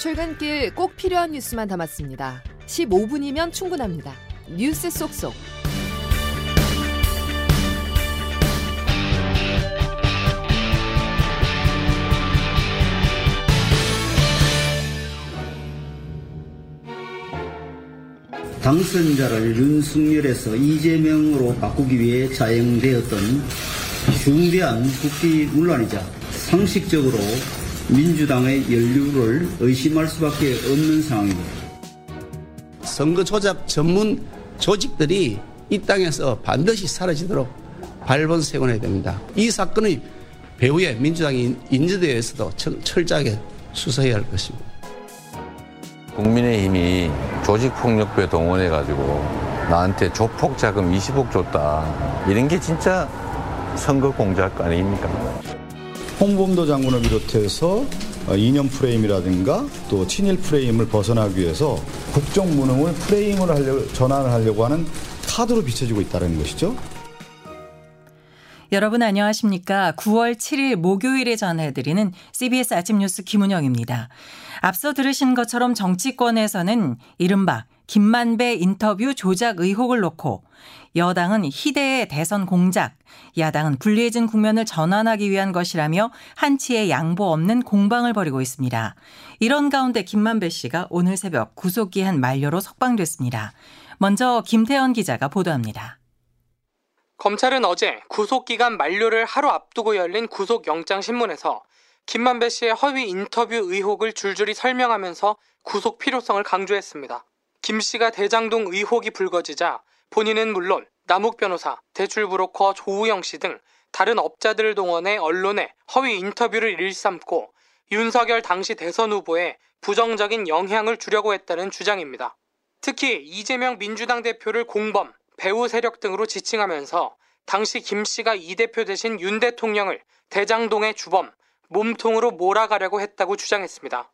출근길 꼭 필요한 뉴스만 담았습니다. 15분이면 충분합니다. 뉴스 속속. 당선자를 윤석열에서 이재명으로 바꾸기 위해 자행되었던 중대한 국기문란이자 상식적으로 민주당의 연류를 의심할 수밖에 없는 상황입니다. 선거 조작 전문 조직들이 이 땅에서 반드시 사라지도록 발본 세워야 됩니다. 이 사건의 배후에 민주당이 인지대에서도 철저하게 수사해야 할 것입니다. 국민의힘이 조직폭력배 동원해가지고 나한테 조폭 자금 20억 줬다. 이런 게 진짜 선거 공작 아닙니까? 홍범도 장군을 비롯해서 이념 프레임이라든가 또 친일 프레임을 벗어나기 위해서 국정 무능을 프레임을 하려 전환을 하려고 하는 카드로 비춰지고 있다는 것이죠. 여러분 안녕하십니까? 9월 7일 목요일에 전해드리는 CBS 아침 뉴스 김은영입니다. 앞서 들으신 것처럼 정치권에서는 이른바 김만배 인터뷰 조작 의혹을 놓고 여당은 희대의 대선 공작, 야당은 불리해진 국면을 전환하기 위한 것이라며 한치의 양보 없는 공방을 벌이고 있습니다. 이런 가운데 김만배 씨가 오늘 새벽 구속기한 만료로 석방됐습니다. 먼저 김태현 기자가 보도합니다. 검찰은 어제 구속기간 만료를 하루 앞두고 열린 구속영장 신문에서 김만배 씨의 허위 인터뷰 의혹을 줄줄이 설명하면서 구속 필요성을 강조했습니다. 김 씨가 대장동 의혹이 불거지자 본인은 물론 남욱 변호사, 대출 브로커 조우영 씨 등 다른 업자들을 동원해 언론에 허위 인터뷰를 일삼고 윤석열 당시 대선 후보에 부정적인 영향을 주려고 했다는 주장입니다. 특히 이재명 민주당 대표를 공범, 배우 세력 등으로 지칭하면서 당시 김 씨가 이 대표 대신 윤 대통령을 대장동의 주범, 몸통으로 몰아가려고 했다고 주장했습니다.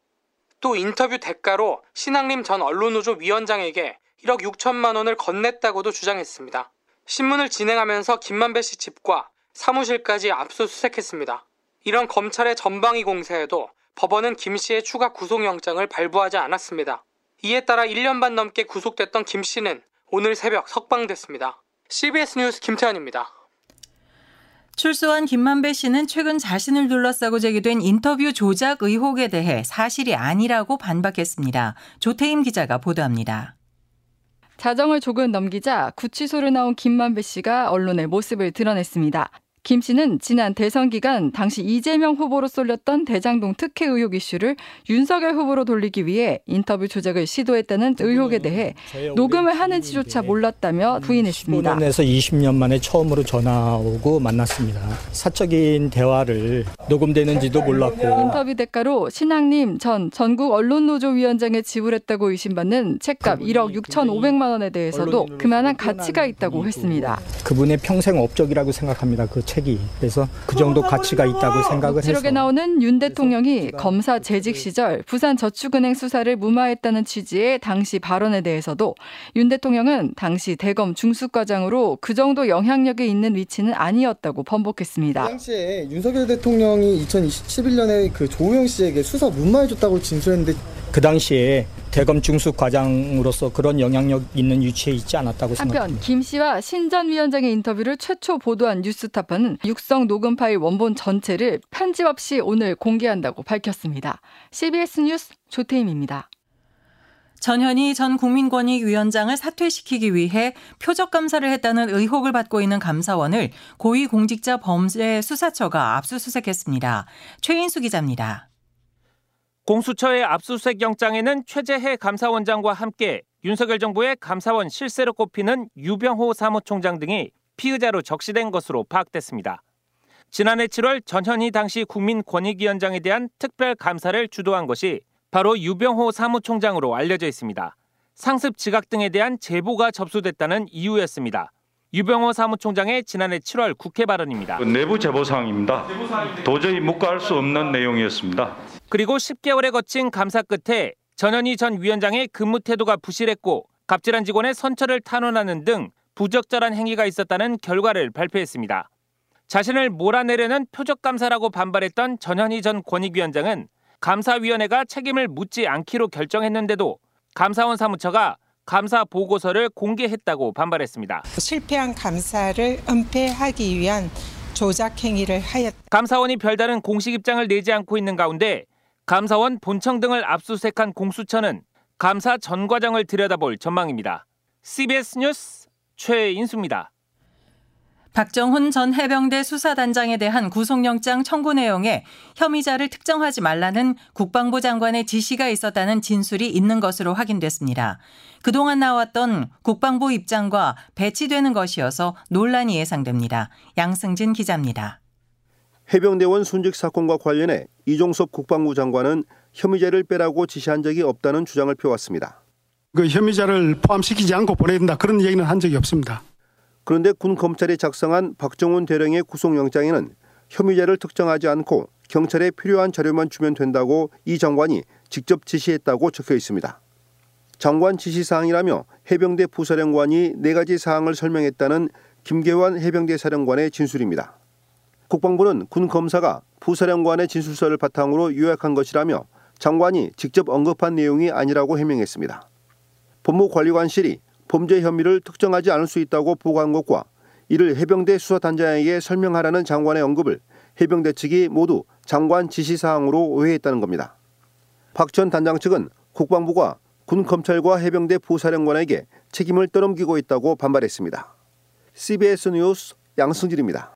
또 인터뷰 대가로 신앙림 전 언론노조 위원장에게 1억 6천만 원을 건넸다고도 주장했습니다. 신문을 진행하면서 김만배 씨 집과 사무실까지 압수수색했습니다. 이런 검찰의 전방위 공세에도 법원은 김 씨의 추가 구속영장을 발부하지 않았습니다. 이에 따라 1년 반 넘게 구속됐던 김 씨는 오늘 새벽 석방됐습니다. CBS 뉴스 김태현입니다. 출소한 김만배 씨는 최근 자신을 둘러싸고 제기된 인터뷰 조작 의혹에 대해 사실이 아니라고 반박했습니다. 조태임 기자가 보도합니다. 자정을 조금 넘기자 구치소를 나온 김만배 씨가 언론에 모습을 드러냈습니다. 김 씨는 지난 대선 기간 당시 이재명 후보로 쏠렸던 대장동 특혜 의혹 이슈를 윤석열 후보로 돌리기 위해 인터뷰 조작을 시도했다는 의혹에 대해 녹음을 하는지조차 몰랐다며 부인했습니다. 15년에서 20년 만에 처음으로 전화 오고 만났습니다. 사적인 대화를 녹음되는지도 몰랐고 인터뷰 대가로 신앙님 전 전국 언론노조 위원장에 지불했다고 의심받는 책값 1억 6천5백만 원에 대해서도 그만한 가치가 있다고 했습니다. 그분의 평생 업적이라고 생각합니다. 그 책이 그래서 그 정도 가치가 있다고 생각을 해서 지록에 나오는 윤 대통령이 검사 재직 시절 부산 저축은행 수사를 무마했다는 취지의 당시 발언에 대해서도 윤 대통령은 당시 대검 중수과장으로 그 정도 영향력이 있는 위치는 아니었다고 번복했습니다. 그 당시에 윤석열 대통령이 2011년에 그 조우영 씨에게 수사 무마해줬다고 진술했는데 그 당시에 대검 중수 과장으로서 그런 영향력 있는 위치에 있지 않았다고 한편 생각합니다. 김 씨와 신 전 위원장의 인터뷰를 최초 보도한 뉴스타파는 육성 녹음 파일 원본 전체를 편집 없이 오늘 공개한다고 밝혔습니다. CBS 뉴스 조태임입니다. 전현희 전 국민권익위원장을 사퇴시키기 위해 표적 감사를 했다는 의혹을 받고 있는 감사원을 고위공직자 범죄 수사처가 압수수색했습니다. 최인수 기자입니다. 공수처의 압수수색 영장에는 최재해 감사원장과 함께 윤석열 정부의 감사원 실세로 꼽히는 유병호 사무총장 등이 피의자로 적시된 것으로 파악됐습니다. 지난해 7월 전현희 당시 국민권익위원장에 대한 특별 감사를 주도한 것이 바로 유병호 사무총장으로 알려져 있습니다. 상습 지각 등에 대한 제보가 접수됐다는 이유였습니다. 유병호 사무총장의 지난해 7월 국회 발언입니다. 내부 제보 사항입니다. 도저히 묵과할 수 없는 내용이었습니다. 그리고 10개월에 거친 감사 끝에 전현희 전 위원장의 근무 태도가 부실했고 갑질한 직원의 선처를 탄원하는 등 부적절한 행위가 있었다는 결과를 발표했습니다. 자신을 몰아내려는 표적 감사라고 반발했던 전현희 전 권익위원장은 감사위원회가 책임을 묻지 않기로 결정했는데도 감사원 사무처가 감사 보고서를 공개했다고 반발했습니다. 실패한 감사를 은폐하기 위한 조작 행위를 하였. 감사원이 별다른 공식 입장을 내지 않고 있는 가운데 감사원 본청 등을 압수수색한 공수처는 감사 전 과정을 들여다볼 전망입니다. CBS 뉴스 최인수입니다. 박정훈 전 해병대 수사단장에 대한 구속영장 청구 내용에 혐의자를 특정하지 말라는 국방부 장관의 지시가 있었다는 진술이 있는 것으로 확인됐습니다. 그동안 나왔던 국방부 입장과 배치되는 것이어서 논란이 예상됩니다. 양승진 기자입니다. 해병대원 순직 사건과 관련해 이종섭 국방부 장관은 혐의자를 빼라고 지시한 적이 없다는 주장을 펴왔습니다. 그 혐의자를 포함시키지 않고 보내야 된다 그런 얘기는 한 적이 없습니다. 그런데 군 검찰이 작성한 박정훈 대령의 구속영장에는 혐의자를 특정하지 않고 경찰에 필요한 자료만 주면 된다고 이 장관이 직접 지시했다고 적혀 있습니다. 장관 지시 사항이라며 해병대 부사령관이 네 가지 사항을 설명했다는 김계환 해병대 사령관의 진술입니다. 국방부는 군 검사가 부사령관의 진술서를 바탕으로 요약한 것이라며 장관이 직접 언급한 내용이 아니라고 해명했습니다. 법무관리관실이 범죄 혐의를 특정하지 않을 수 있다고 보고한 것과 이를 해병대 수사단장에게 설명하라는 장관의 언급을 해병대 측이 모두 장관 지시사항으로 오해했다는 겁니다. 박 전 단장 측은 국방부가 군 검찰과 해병대 부사령관에게 책임을 떠넘기고 있다고 반발했습니다. CBS 뉴스 양승길입니다.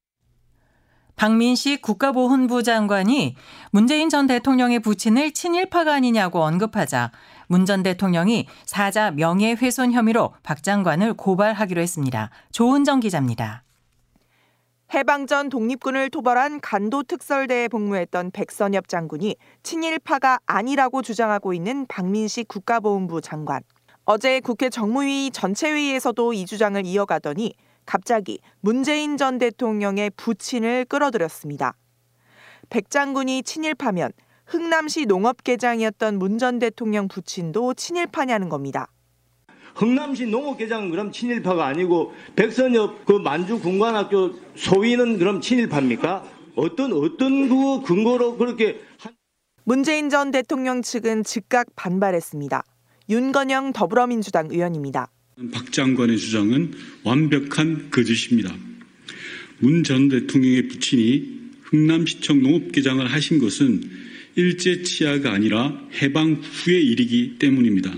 박민식 국가보훈부 장관이 문재인 전 대통령의 부친을 친일파가 아니냐고 언급하자 문 전 대통령이 사자 명예훼손 혐의로 박 장관을 고발하기로 했습니다. 조은정 기자입니다. 해방 전 독립군을 토벌한 간도 특설대에 복무했던 백선엽 장군이 친일파가 아니라고 주장하고 있는 박민식 국가보훈부 장관. 어제 국회 정무위 전체회의에서도 이 주장을 이어가더니 갑자기 문재인 전 대통령의 부친을 끌어들였습니다. 백 장군이 친일파면 흥남시 농업계장이었던 문 전 대통령 부친도 친일파냐는 겁니다. 흥남시 농업계장은 그럼 친일파가 아니고 백선엽 그 만주 군관학교 소위는 그럼 친일파입니까? 어떤 어떤 그 근거로 그렇게 문재인 전 대통령 측은 즉각 반발했습니다. 윤건영 더불어민주당 의원입니다. 박 장관의 주장은 완벽한 거짓입니다. 문 전 대통령의 부친이 흥남시청 농업계장을 하신 것은 일제 치하가 아니라 해방 후의 일이기 때문입니다.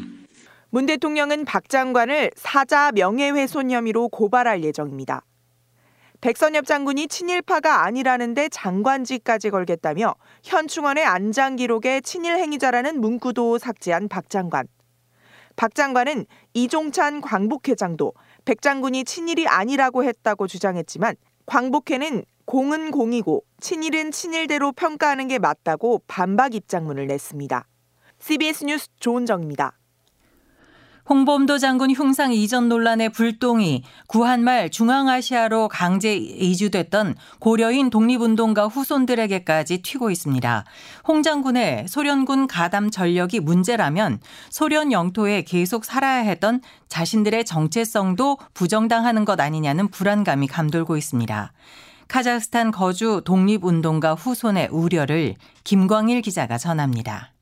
문 대통령은 박 장관을 사자 명예훼손 혐의로 고발할 예정입니다. 백선엽 장군이 친일파가 아니라는데 장관직까지 걸겠다며 현충원의 안장 기록에 친일 행위자라는 문구도 삭제한 박 장관. 박 장관은 이종찬 광복회장도 백 장군이 친일이 아니라고 했다고 주장했지만 광복회는 공은 공이고 친일은 친일대로 평가하는 게 맞다고 반박 입장문을 냈습니다. CBS 뉴스 조은정입니다. 홍범도 장군 흉상 이전 논란의 불똥이 구한말 중앙아시아로 강제 이주됐던 고려인 독립운동가 후손들에게까지 튀고 있습니다. 홍 장군의 소련군 가담 전력이 문제라면 소련 영토에 계속 살아야 했던 자신들의 정체성도 부정당하는 것 아니냐는 불안감이 감돌고 있습니다. 카자흐스탄 거주 독립운동가 후손의 우려를 김광일 기자가 전합니다.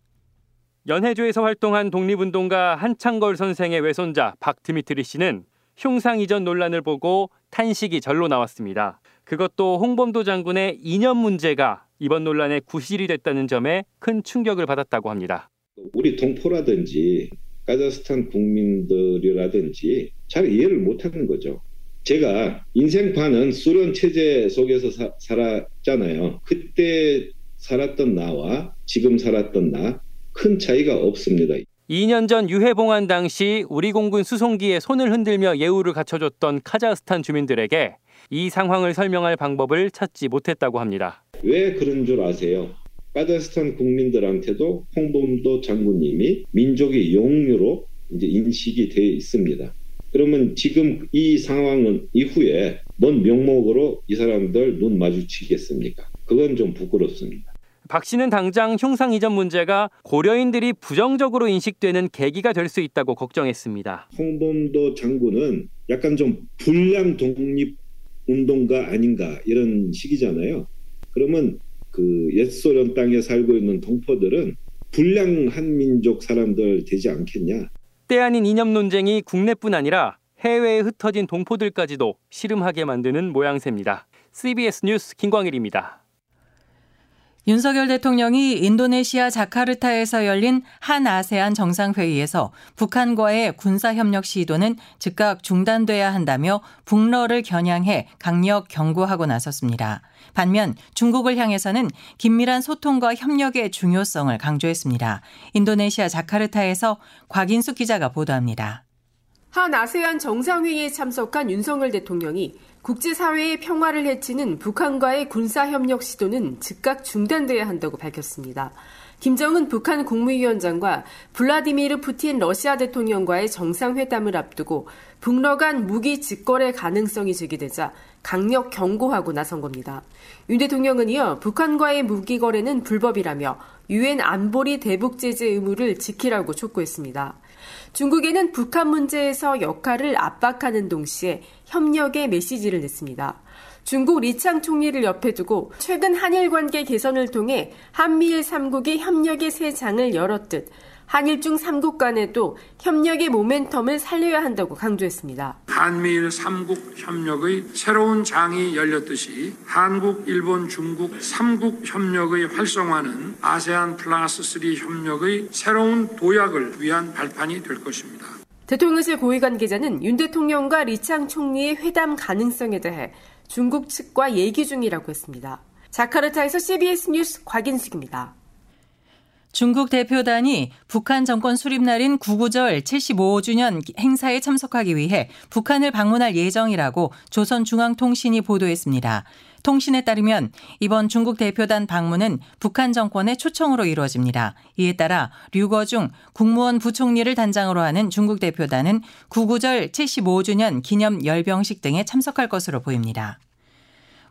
연해주에서 활동한 독립운동가 한창걸 선생의 외손자 박드미트리 씨는 흉상 이전 논란을 보고 탄식이 절로 나왔습니다. 그것도 홍범도 장군의 이념 문제가 이번 논란의 구실이 됐다는 점에 큰 충격을 받았다고 합니다. 우리 동포라든지 카자흐스탄 국민들이라든지 잘 이해를 못하는 거죠. 제가 인생판은 소련 체제 속에서 사, 살았잖아요. 그때 살았던 나와 지금 살았던 나 큰 차이가 없습니다. 2년 전 유해 봉환 당시 우리 공군 수송기에 손을 흔들며 예우를 갖춰줬던 카자흐스탄 주민들에게 이 상황을 설명할 방법을 찾지 못했다고 합니다. 왜 그런 줄 아세요? 카자흐스탄 국민들한테도 홍범도 장군님이 민족의 영유로 이제 인식이 되어 있습니다. 그러면 지금 이 상황은 이후에 뭔 명목으로 이 사람들 눈 마주치겠습니까? 그건 좀 부끄럽습니다. 박 씨는 당장 흉상 이전 문제가 고려인들이 부정적으로 인식되는 계기가 될 수 있다고 걱정했습니다. 홍범도 장군은 약간 좀 불량 독립 운동가 아닌가 이런 식이잖아요. 그러면 그그 옛소련 땅에 살고 있는 동포들은 불량 한민족 사람들 되지 않겠냐. 때 아닌 이념 논쟁이 국내뿐 아니라 해외에 흩어진 동포들까지도 씨름하게 만드는 모양새입니다. CBS 뉴스 김광일입니다. 윤석열 대통령이 인도네시아 자카르타에서 열린 한 아세안 정상회의에서 북한과의 군사협력 시도는 즉각 중단돼야 한다며 북러를 겨냥해 강력 경고하고 나섰습니다. 반면 중국을 향해서는 긴밀한 소통과 협력의 중요성을 강조했습니다. 인도네시아 자카르타에서 곽인숙 기자가 보도합니다. 한 아세안 정상회의에 참석한 윤석열 대통령이 국제사회의 평화를 해치는 북한과의 군사협력 시도는 즉각 중단돼야 한다고 밝혔습니다. 김정은 북한 국무위원장과 블라디미르 푸틴 러시아 대통령과의 정상회담을 앞두고 북러 간 무기 직거래 가능성이 제기되자 강력 경고하고 나선 겁니다. 윤 대통령은 이어 북한과의 무기 거래는 불법이라며 유엔 안보리 대북 제재 의무를 지키라고 촉구했습니다. 중국에는 북한 문제에서 역할을 압박하는 동시에 협력의 메시지를 냈습니다. 중국 리창 총리를 옆에 두고 최근 한일 관계 개선을 통해 한미일 3국이 협력의 새 장을 열었듯 한일중 3국 간에도 협력의 모멘텀을 살려야 한다고 강조했습니다. 한미일 3국 협력의 새로운 장이 열렸듯이 한국, 일본, 중국 3국 협력의 활성화는 아세안 플러스 3 협력의 새로운 도약을 위한 발판이 될 것입니다. 대통령실 고위 관계자는 윤 대통령과 리창 총리의 회담 가능성에 대해 중국 측과 얘기 중이라고 했습니다. 자카르타에서 CBS 뉴스 곽인숙입니다. 중국 대표단이 북한 정권 수립 날인 구구절 75주년 행사에 참석하기 위해 북한을 방문할 예정이라고 조선중앙통신이 보도했습니다. 통신에 따르면 이번 중국 대표단 방문은 북한 정권의 초청으로 이루어집니다. 이에 따라 류거중 국무원 부총리를 단장으로 하는 중국 대표단은 구구절 75주년 기념 열병식 등에 참석할 것으로 보입니다.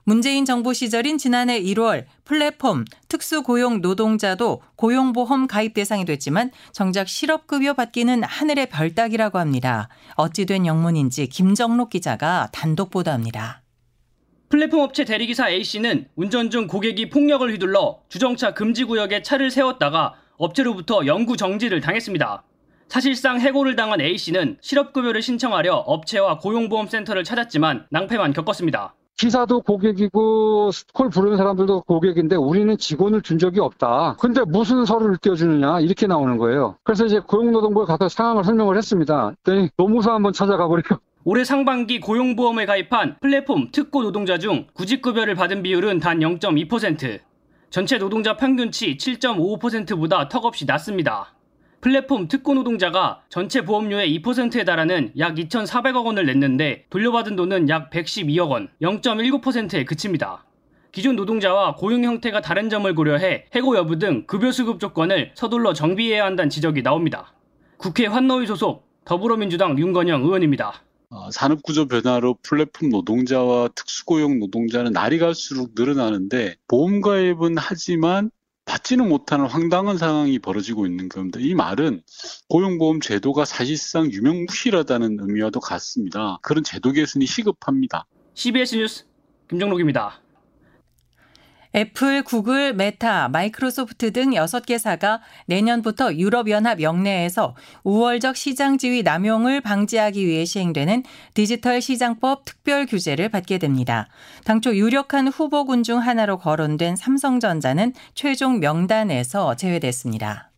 문재인 정부 시절인 지난해 1월 플랫폼 특수고용 노동자도 고용보험 가입 대상이 됐지만 정작 실업급여 받기는 하늘의 별 따기라고 합니다. 어찌 된 영문인지 김정록 기자가 단독 보도합니다. 플랫폼 업체 대리기사 A씨는 운전 중 고객이 폭력을 휘둘러 주정차 금지 구역에 차를 세웠다가 업체로부터 영구 정지를 당했습니다. 사실상 해고를 당한 A씨는 실업급여를 신청하려 업체와 고용보험센터를 찾았지만 낭패만 겪었습니다. 기사도 고객이고 콜 부르는 사람들도 고객인데 우리는 직원을 준 적이 없다. 근데 무슨 서류를 띄워주느냐 이렇게 나오는 거예요. 그래서 이제 고용노동부에 가서 상황을 설명을 했습니다. 그랬더니 노무사 한번 찾아가 버리고 올해 상반기 고용보험에 가입한 플랫폼 특고 노동자 중 구직급여를 받은 비율은 단 0.2%. 전체 노동자 평균치 7.55%보다 턱없이 낮습니다. 플랫폼 특고 노동자가 전체 보험료의 2%에 달하는 약 2,400억 원을 냈는데 돌려받은 돈은 약 112억 원, 0.19%에 그칩니다. 기존 노동자와 고용 형태가 다른 점을 고려해 해고 여부 등 급여 수급 조건을 서둘러 정비해야 한다는 지적이 나옵니다. 국회 환노위 소속 더불어민주당 윤건영 의원입니다. 어, 산업구조 변화로 플랫폼 노동자와 특수고용 노동자는 날이 갈수록 늘어나는데 보험가입은 하지만 받지는 못하는 황당한 상황이 벌어지고 있는 겁니다. 이 말은 고용보험 제도가 사실상 유명무실하다는 의미와도 같습니다. 그런 제도 개선이 시급합니다. CBS 뉴스 김정록입니다. 애플, 구글, 메타, 마이크로소프트 등 6개사가 내년부터 유럽연합 영내에서 우월적 시장 지위 남용을 방지하기 위해 시행되는 디지털 시장법 특별 규제를 받게 됩니다. 당초 유력한 후보군 중 하나로 거론된 삼성전자는 최종 명단에서 제외됐습니다.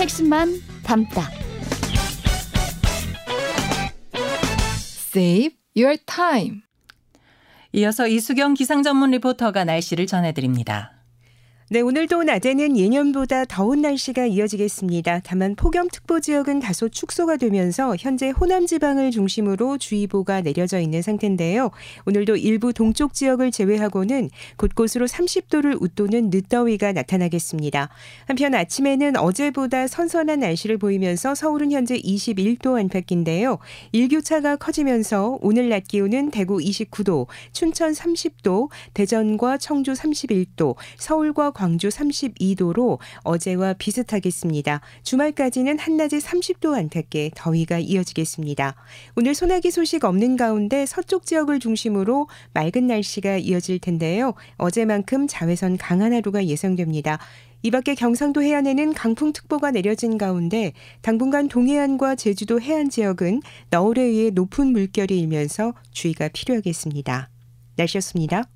핵심만 담다. Save your time. 이어서 이수경 기상 전문 리포터가 날씨를 전해드립니다. 네, 오늘도 낮에는 예년보다 더운 날씨가 이어지겠습니다. 다만 폭염특보 지역은 다소 축소가 되면서 현재 호남 지방을 중심으로 주의보가 내려져 있는 상태인데요. 오늘도 일부 동쪽 지역을 제외하고는 곳곳으로 30도를 웃도는 늦더위가 나타나겠습니다. 한편 아침에는 어제보다 선선한 날씨를 보이면서 서울은 현재 21도 안팎인데요. 일교차가 커지면서 오늘 낮 기온은 대구 29도, 춘천 30도, 대전과 청주 31도, 서울과 광주 32도로 어제와 비슷하겠습니다. 주말까지는 한낮에 30도 안팎의 더위가 이어지겠습니다. 오늘 소나기 소식 없는 가운데 서쪽 지역을 중심으로 맑은 날씨가 이어질 텐데요. 어제만큼 자외선 강한 하루가 예상됩니다. 이 밖에 경상도 해안에는 강풍특보가 내려진 가운데 당분간 동해안과 제주도 해안 지역은 너울에 의해 높은 물결이 일면서 주의가 필요하겠습니다. 날씨였습니다.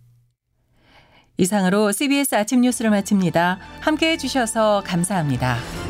이상으로 CBS 아침 뉴스를 마칩니다. 함께 해주셔서 감사합니다.